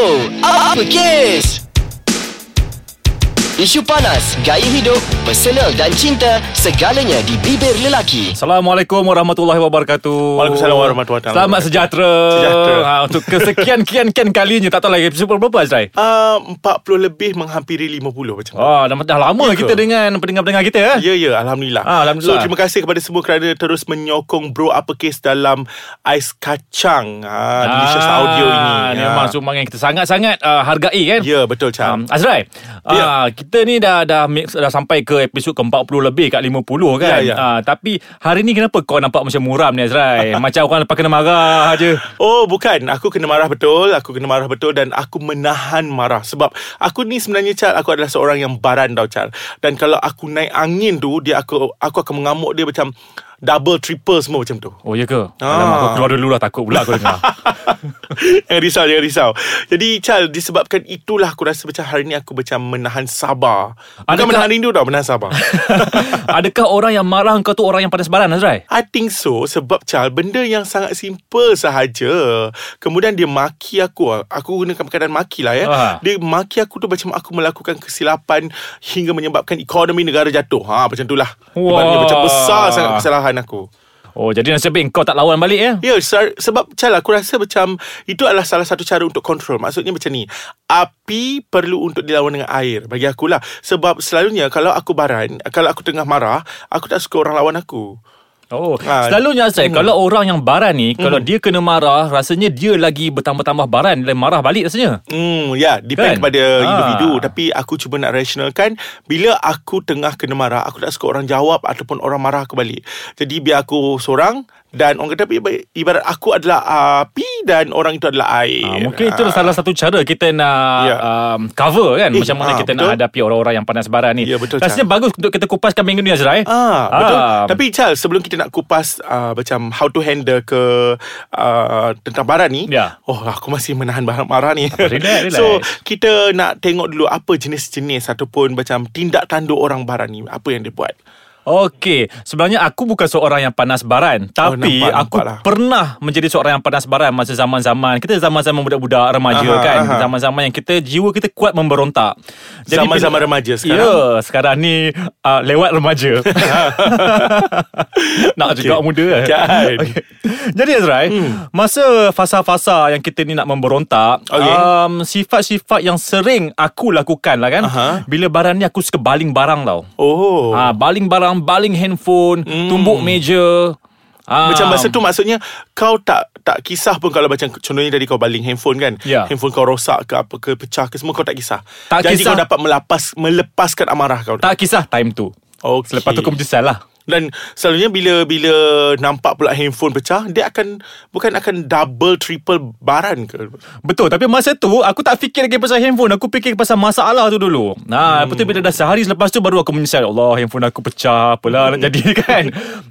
Hello, apa kes? Isu panas, gaya hidup, personal dan cinta, segalanya di bibir lelaki. Assalamualaikum warahmatullahi wabarakatuh. Waalaikumsalam warahmatullahi wabarakatuh. Selamat sejahtera. Sejahtera. Ha, untuk kesekian-kian-kian kalinya. Tak tahu lagi episod berapa Azrai? Uh, 40 lebih menghampiri 50 macam tu. Oh, dah, dah lama Ya ke? kita dengan pendengar-pendengar kita ya. Ya, ya, Alhamdulillah. Ah, Alhamdulillah. So, terima kasih kepada semua kerana terus menyokong Bro Apa Kes dalam Ais Kacang ah, Delicious Audio ini. Ni Ah. memang sumbangan yang kita sangat-sangat uh, hargai kan. Ya, betul, Cam. Um, Azrai, Ya. uh, kita ni dah dah mix, dah sampai ke episod ke-40 lebih kat 50 kan. Ya, ya. Uh, tapi hari ni kenapa kau nampak macam muram ni Azrai? macam orang lepas kena marah aje. Oh bukan Aku kena marah betul Aku kena marah betul Dan aku menahan marah Sebab Aku ni sebenarnya Chal Aku adalah seorang yang baran tau Chal Dan kalau aku naik angin tu Dia aku Aku akan mengamuk dia macam Double triple semua macam tu Oh ya ke? Ah. Alamak, aku keluar dulu lah takut pula aku dengar. Jangan risau Jangan risau Jadi Chal Disebabkan itulah Aku rasa macam hari ni Aku macam menahan sabar Bukan Adakah- menahan rindu tau Menahan sabar Adakah orang yang marah kau tu orang yang panas baran Azrai? I think so Sebab Chal Benda yang sangat simple sahaja Kemudian dia maki aku Aku gunakan perkataan maki lah ya Ah. Dia maki aku tu Macam aku melakukan kesilapan Hingga menyebabkan ekonomi negara jatuh ha, Macam tu lah Wah. Ibaratnya Macam besar sangat kesalahan aku Oh, jadi nasib baik kau tak lawan balik ya? Ya, se- sebab Chal aku rasa macam itu adalah salah satu cara untuk kontrol. Maksudnya macam ni. Api perlu untuk dilawan dengan air bagi akulah. Sebab selalunya kalau aku baran, kalau aku tengah marah, aku tak suka orang lawan aku. Oh, Ah, selalunya Azrai, hmm. kalau orang yang baran ni, kalau dia kena marah, rasanya dia lagi bertambah-tambah baran dan marah balik rasanya. Hmm, ya, depend Kan? kepada Ah. individu. Tapi aku cuba nak rationalkan, bila aku tengah kena marah, aku tak suka orang jawab ataupun orang marah aku balik. Jadi biar aku seorang dan orang kata ibarat- ibarat aku adalah api dan orang itu adalah air. Ah, mungkin itu salah satu cara kita nak Ya. um, cover kan Eh, macam mana ah, kita betul. nak hadapi orang-orang yang panas baran ni. Ya, betul, Rasanya Chan. bagus untuk kita kupaskan minggu ni Azrai. Ah, betul. Ah. Tapi Charles, sebelum kita nak kupas uh, macam how to handle ke uh, tentang baran ni, Ya. oh aku masih menahan marah ni. relax, relax. so, kita nak tengok dulu apa jenis-jenis ataupun macam tindak tanduk orang baran ni, apa yang dia buat. Okey, sebenarnya aku bukan seorang yang panas baran, tapi nampak, aku nampak lah. pernah menjadi seorang yang panas baran masa zaman-zaman kita zaman-zaman budak-budak remaja Aha, kan, aha. zaman-zaman yang kita jiwa kita kuat memberontak. Zaman-zaman bila- remaja sekarang. Ya, sekarang ni uh, lewat remaja. Nak Okey. juga muda kan. Kan. Okey. Jadi Azrai, hmm. masa fasa-fasa yang kita ni nak memberontak, Okey. um, sifat-sifat yang sering aku lakukan lah kan. Aha. Bila baran ni aku suka baling barang tau. Oh. Ah, baling barang, baling handphone, hmm. tumbuk meja. Ah, Macam masa tu maksudnya kau tak tak kisah pun kalau macam contohnya tadi kau baling handphone kan. Ya. Handphone kau rosak ke apa ke pecah ke semua kau tak kisah. Tak Janji kisah. kau dapat melepas melepaskan amarah kau. tak kisah time tu. Okay. Selepas tu kau menyesal lah. Dan selalunya bila bila nampak pula handphone pecah, dia akan bukan akan double triple baran ke? Betul Tapi masa tu Aku tak fikir lagi pasal handphone Aku fikir pasal masalah tu dulu Nah, hmm. Tu bila dah sehari selepas tu Baru aku menyesal Allah handphone aku pecah Apalah nak jadi kan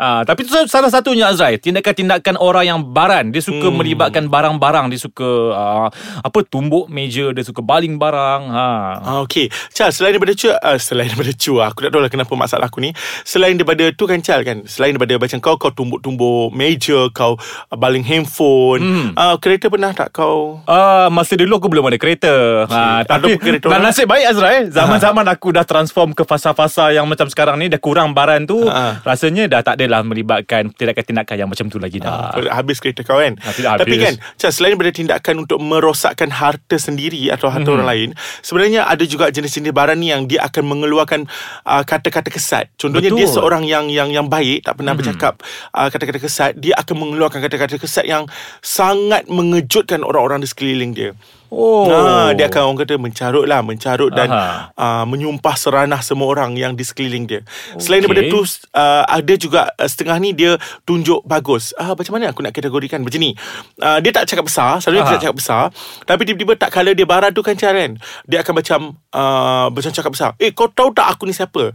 ah, Tapi tu salah satunya Azrai Tindakan-tindakan orang yang baran Dia suka hmm. melibatkan barang-barang Dia suka ah, Apa Tumbuk meja Dia suka baling barang ha. Ah, okay. Chal, selain daripada cu, uh, selain daripada cu, aku tak tahu lah kenapa masalah aku ni. Selain daripada tu kan Chal kan, selain daripada macam kau, kau tumbuk-tumbuk meja, kau uh, baling handphone. Hmm. Uh, kereta pernah tak kau? Ah, masa dulu aku belum ada kereta. Ha, Tak tapi kereta dan orang. nasib baik Azrai, zaman-zaman aku dah transform ke fasa-fasa yang macam sekarang ni dah kurang baran tu, Ha. rasanya dah tak adalah melibatkan tindakan-tindakan yang macam tu lagi dah. Uh, habis kereta kau kan Ah, tidak Tapi habis. kan Chal, Selain daripada tindakan Untuk merosakkan harta sendiri Atau harta Mhm. orang lain Sebenarnya ada juga Jenis-jenis barang ni Yang dia akan mengeluarkan uh, Kata-kata kesat Contohnya Betul. Dia seorang yang Yang yang baik Tak pernah bercakap uh, Kata-kata kesat Dia akan mengeluarkan Kata-kata kesat Yang sangat mengejutkan Orang-orang di sekeliling dia Oh. Nah, dia akan orang kata mencarut lah, mencarut dan Aha. uh, menyumpah seranah semua orang yang di sekeliling dia. Selain Okey. daripada tu, uh, ada juga uh, setengah ni dia tunjuk bagus. Ah, macam mana aku nak kategorikan macam ni? Uh, dia tak cakap besar, selalunya dia tak cakap besar, tapi tiba-tiba tak kala dia barat tu kan kan, dia akan macam uh, macam cakap besar. Eh, kau tahu tak aku ni siapa?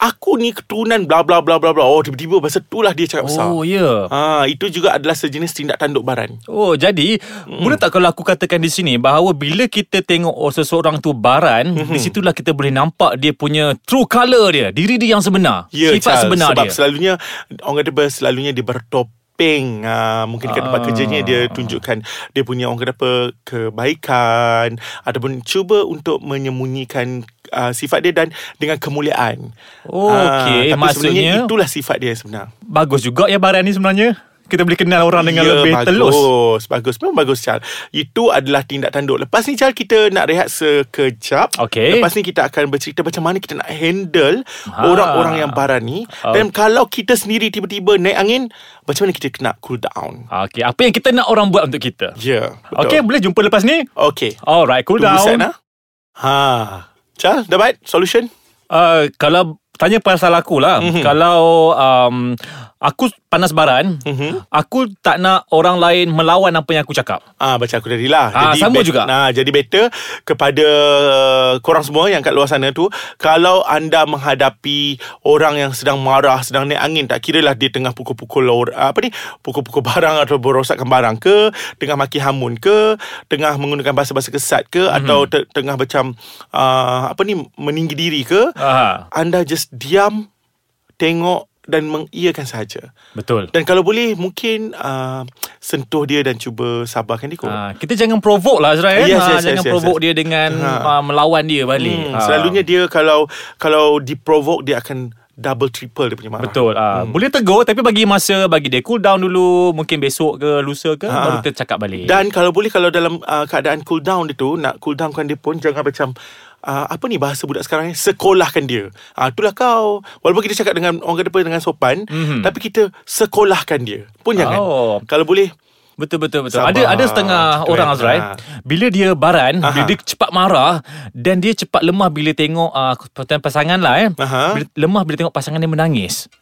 Aku ni keturunan bla bla bla bla bla. Oh, tiba-tiba masa tu lah dia cakap besar. Oh, ya. Ah, itu juga adalah sejenis tindak tanduk baran. Oh, jadi mm. boleh tak kalau aku katakan di sini bahawa bila kita tengok oh, seseorang tu baran, mm-hmm. di situlah kita boleh nampak dia punya true colour dia, diri dia yang sebenar, Ya, sifat Charles, sebenar sebab dia. selalunya orang kata apa, selalunya dia bertop helping uh, Mungkin dekat tempat Ah. kerjanya Dia tunjukkan Dia punya orang kata apa Kebaikan Ataupun cuba untuk menyembunyikan uh, Sifat dia dan Dengan kemuliaan Oh, Ah, okey. Tapi sebenarnya Maksudnya- Itulah sifat dia sebenar Bagus juga ya baran ni sebenarnya. Kita boleh kenal orang dengan Ya, lebih bagus, telus. Bagus Memang bagus Chal Itu adalah tindak tanduk Lepas ni Chal Kita nak rehat sekejap Okey. Lepas ni kita akan bercerita Macam mana kita nak handle Ha. Orang-orang yang baran ni Oh. Dan kalau kita sendiri Tiba-tiba naik angin Macam mana kita kena cool down Okey, apa yang kita nak orang buat untuk kita? Ya yeah, Okey, boleh jumpa lepas ni? Okey Alright, cool Tunggu down. set lah Ha Chal dapat solution Uh, kalau tanya pasal aku lah, Mhm. mm-hmm. kalau um, aku panas baran, Mhm. mm-hmm. aku tak nak orang lain melawan apa yang aku cakap. Ah macam aku tadi lah. Ah, sama juga. Nah, jadi better kepada uh, korang semua yang kat luar sana tu, kalau anda menghadapi orang yang sedang marah, sedang naik angin, tak kira lah dia tengah pukul-pukul or, apa ni, pukul-pukul barang atau merosakkan barang ke, tengah maki hamun ke, tengah menggunakan bahasa-bahasa kesat ke, Mhm. mm-hmm. atau te- tengah macam uh, apa ni meninggi diri ke, Aha, anda just diam, tengok dan mengiyakan sahaja. betul. Dan kalau boleh mungkin uh, sentuh dia dan cuba sabarkan dia kot. Ha, kita jangan provoke lah Azrael. Yes, ha, yes, yes, jangan yes, provoke yes. dia dengan Ha. uh, melawan dia balik. Hmm, Ha. Selalunya dia kalau kalau diprovoke dia akan double triple dia punya marah. Betul. Uh, hmm. Boleh tegur tapi bagi masa bagi dia cool down dulu, mungkin besok ke lusa ke Ha. baru kita cakap balik. Dan kalau boleh kalau dalam uh, keadaan cool down dia tu nak cool downkan dia pun jangan macam uh, apa ni bahasa budak sekarang ni sekolahkan dia. Ah uh, itulah kau. Walaupun kita cakap dengan orang kata dengan sopan, Mhm. tapi kita sekolahkan dia. Pun jangan. Oh. Kalau boleh Betul betul betul. Sabar. Ada ada setengah Macam orang tu, Azrael ha. bila dia baran, Aha. bila dia cepat marah dan dia cepat lemah bila tengok uh, pasangan lah eh. Aha. Bila, lemah bila tengok pasangan dia menangis.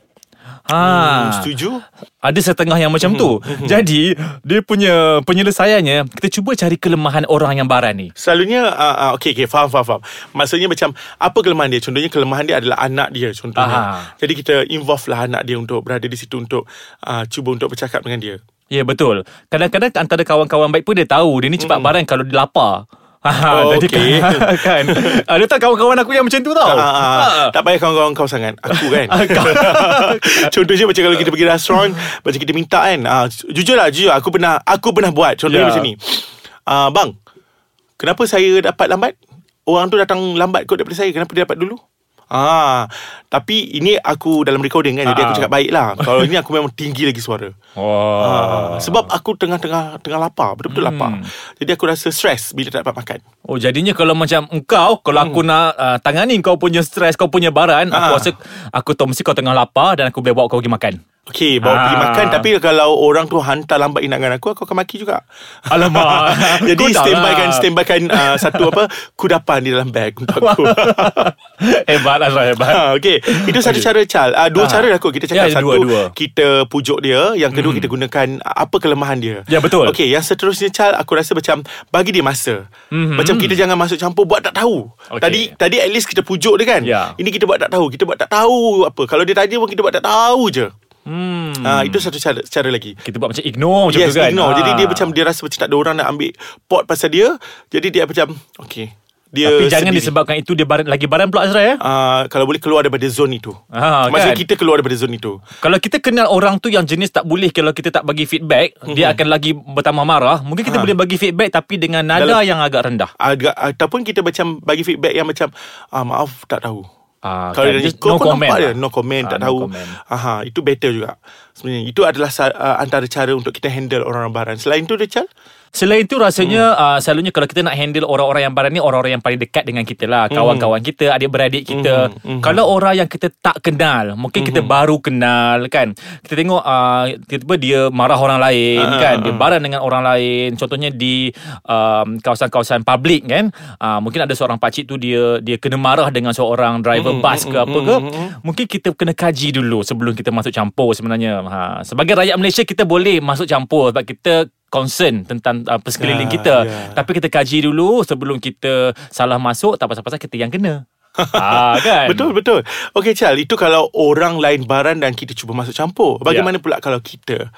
Ha. hmm, setuju? Ada setengah yang macam tu. Jadi dia punya penyelesaiannya kita cuba cari kelemahan orang yang baran ni. Selalunya uh, uh, Okay okay faham faham faham Maksudnya macam Apa kelemahan dia Contohnya kelemahan dia adalah Anak dia contohnya Aha. Jadi kita involve lah anak dia Untuk berada di situ Untuk uh, Cuba untuk bercakap dengan dia Ya betul. Kadang-kadang antara kawan-kawan baik pun dia tahu dia ni cepat baran kalau dia lapar. Ha, Oh, jadi okey. kan. Ada tak kawan-kawan aku yang macam tu tau. Ah, ah, Ha. Tak payah kawan-kawan kau sangat Aku kan Ah. Contohnya macam kalau kita pergi restoran Macam kita minta kan uh, Jujur lah Jujur Aku pernah Aku pernah buat Contohnya Ya. macam ni uh, Bang Kenapa saya dapat lambat Orang tu datang lambat kot daripada saya Kenapa dia dapat dulu Ah, tapi ini aku dalam recording kan Jadi Ah. aku cakap baik lah Kalau ini aku memang tinggi lagi suara Wah. Ah, sebab aku tengah-tengah tengah lapar, betul-betul Hmm. lapar. Jadi aku rasa stres bila tak dapat makan. Oh jadinya kalau macam engkau Kalau aku nak uh, tangani kau punya stres Kau punya baran Aku Hmm. Ah. rasa Aku tahu mesti kau tengah lapar Dan aku boleh bawa kau pergi makan Okey, bawa Ah. pergi makan tapi kalau orang tu hantar lambat inangan aku, aku akan maki juga. Alamak Jadi Kau dah standby kan lah. standby kan uh, satu apa kudapan di dalam beg untuk aku. Hebat Azrael hebat Ha, okay. Itu satu cara Chal uh, Dua Ah. cara lah Kita cakap Ya, Satu dua, dua. Kita pujuk dia Yang kedua kita gunakan Apa kelemahan dia Ya, betul. Okay yang seterusnya Chal Aku rasa macam Bagi dia masa Mhm. Macam kita jangan masuk campur Buat tak tahu Okay. Tadi Tadi at least kita pujuk dia kan Ya. Ini kita buat tak tahu Kita buat tak tahu Apa Kalau dia tanya pun Kita buat tak tahu je hmm. Ah, Itu satu cara, cara lagi Kita buat macam ignore macam yes, tu kan ignore. Jadi Ah. dia macam Dia rasa macam tak ada orang nak ambil Pot pasal dia Jadi dia macam Okay dia Tapi jangan sendiri. disebabkan itu dia baran, lagi baran pula Azrael ya? uh, Kalau boleh keluar daripada zone itu Ah, Maksudnya kan? kita keluar daripada zone itu Kalau kita kenal orang tu yang jenis tak boleh kalau kita tak bagi feedback, dia akan lagi bertambah marah. Mungkin kita. Ha. boleh bagi feedback tapi dengan nada Dalam- yang agak rendah. agak ataupun kita macam bagi feedback yang macam ah, maaf tak tahu. Ah, Kalau kan? dia kau, no kau comment nampak lah. dia no comment Ah, tak no tahu. comment. Aha, itu better juga. Sebenarnya itu adalah uh, antara cara untuk kita handle orang-orang baran. Selain itu Rachel? Selain itu rasanya Hmm. uh, selalunya kalau kita nak handle orang-orang yang baran ni orang-orang yang paling dekat dengan kita lah, kawan-kawan kita, adik-beradik kita. Hmm, hmm. Kalau orang yang kita tak kenal, mungkin kita baru kenal kan. Kita tengok uh, tiba-tiba dia marah orang lain Ah, kan, dia ah. baran dengan orang lain. Contohnya di um, kawasan-kawasan public kan. Uh, mungkin ada seorang pakcik tu dia dia kena marah dengan seorang driver Hmm, bas hmm, ke hmm, apa ke. hmm, hmm. Mungkin kita kena kaji dulu sebelum kita masuk campur sebenarnya. Ha, sebagai rakyat Malaysia kita boleh masuk campur sebab kita concern tentang uh, persekeliling Ya, kita. ya. Tapi kita kaji dulu sebelum kita salah masuk tak pasal-pasal kita yang kena. ah kan? Betul betul. Okey Chal, itu kalau orang lain baran dan kita cuba masuk campur. Bagaimana Ya. pula kalau kita?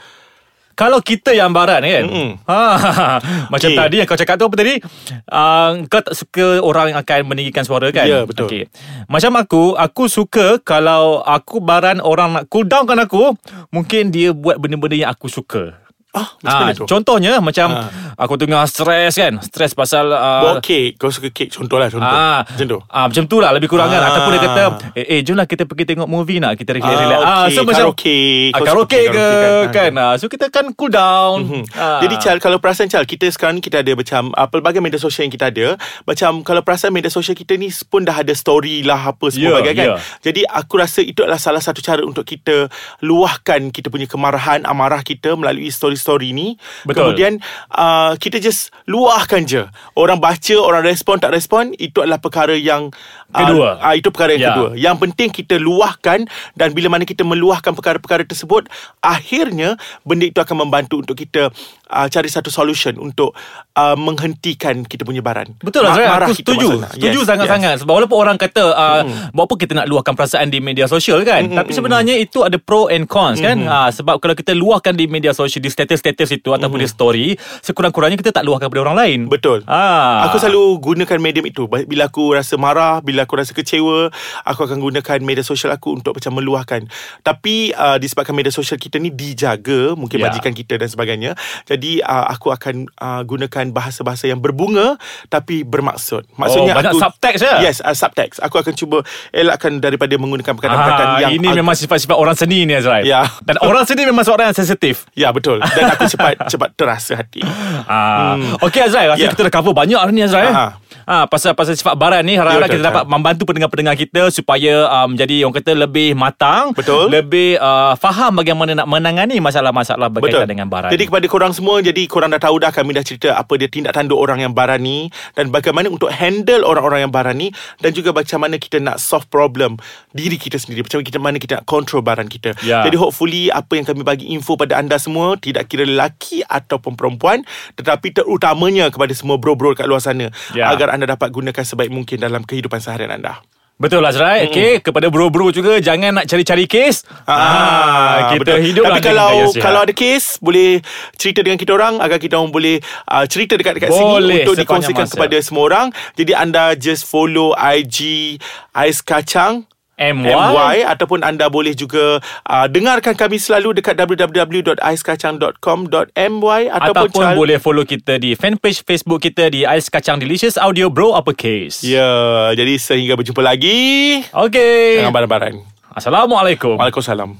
Kalau kita yang baran kan Mm-mm. ha, Macam Okey. tadi yang kau cakap tu apa tadi uh, Kau tak suka orang yang akan meninggikan suara kan Ya, betul. Okey. Macam aku Aku suka Kalau aku baran Orang nak cool down kan aku Mungkin dia buat benda-benda yang aku suka Ah, Ah, tu? contohnya macam Ah. aku tengah stres kan, stres pasal uh, Bawa kek Kau suka kek Contoh lah contoh Ah, Macam tu Ah, macam tu lah lebih kurang kan Ah. Ataupun dia kata Eh, eh jomlah kita pergi tengok movie nak Kita relax Ah, relax okey. so macam Karaoke. ah, Karaoke ke karaoke kan, kan? Ah, So kita kan cool down Hmm. Ah. Jadi Chal Kalau perasan Chal Kita sekarang ni kita ada macam uh, Pelbagai media sosial yang kita ada Macam Kalau perasan media sosial kita ni Pun dah ada story lah Apa semua Ya, bagai kan ya. Jadi aku rasa Itu adalah salah satu cara Untuk kita Luahkan Kita punya kemarahan Amarah kita Melalui story-story ni. Betul. Kemudian uh, Kita just Luahkan je. Orang baca Orang respon tak respon Itu adalah perkara yang uh, Kedua. uh, Itu perkara yang Ya. kedua. Yang penting kita luahkan Dan bila mana kita meluahkan perkara-perkara tersebut Akhirnya Benda itu akan membantu Untuk kita uh, Cari satu solution Untuk uh, Menghentikan kita punya baran. Betul lah Ma- Zahir marah Aku setuju. Setuju Yes, sangat-sangat. Sebab walaupun orang kata uh, Buat apa kita nak luahkan perasaan Di media sosial kan? Tapi sebenarnya Itu ada pro and cons kan? Uh, Sebab kalau kita luahkan Di media sosial Di status-status itu Ataupun di story Sekurang-kurangnya Kita tak luahkan pada orang lain Betul ah. Aku selalu gunakan medium itu Bila aku rasa marah Bila aku rasa kecewa Aku akan gunakan media sosial aku Untuk macam meluahkan Tapi uh, disebabkan media sosial kita ni Dijaga Mungkin Ya. majikan kita dan sebagainya Jadi uh, aku akan uh, Gunakan bahasa-bahasa yang berbunga Tapi bermaksud Maksudnya Oh, banyak aku, subtext ya? Yes uh, subtext Aku akan cuba Elakkan daripada menggunakan perkataan-perkataan Ah, yang ini memang sifat-sifat orang seni ni Azrael. Ya. Dan orang seni memang seorang yang sensitif. Ya betul Dan aku cepat Cepat terasa hati Ah. Okey Azrael, rasa Ya. kita dah cover banyak hari ni Azrael. Ah. Ah, pasal pasal sifat baran ni harap-harap Ya, kita dapat membantu pendengar-pendengar kita supaya um, jadi orang kata lebih matang, Betul. lebih uh, faham bagaimana nak menangani masalah-masalah berkaitan Betul. dengan baran. Jadi kepada korang semua Jadi korang dah tahu dah Kami dah cerita Apa dia tindak tanduk orang yang baran ni Dan bagaimana untuk handle orang-orang yang baran ni Dan juga macam mana kita nak solve problem Diri kita sendiri Macam mana kita nak control baran kita Ya. Jadi hopefully Apa yang kami bagi info pada anda semua Tidak kira lelaki ataupun perempuan Tetapi terutamanya Kepada semua bro-bro kat luar sana Ya. Agar anda dapat gunakan sebaik mungkin Dalam kehidupan seharian anda Betul Azrael. Hmm. Okey, kepada bro-bro juga jangan nak cari-cari kes. Ah, kita betul. hidup Tapi dengan kalau kalau ada kes boleh cerita dengan kita orang agar kita orang boleh uh, cerita dekat dekat sini Boleh, untuk dikongsikan masa. kepada semua orang. Jadi anda just follow IG Ais Kacang MY. MY ataupun anda boleh juga uh, dengarkan kami selalu dekat www.aiskacang.com.my ataupun, Ataupun Chal- boleh follow kita di fanpage Facebook kita di Ais Kacang Delicious Audio Bro Uppercase. Ya, jadi sehingga berjumpa lagi. Okey. Jangan baran-baran. Assalamualaikum. Waalaikumsalam.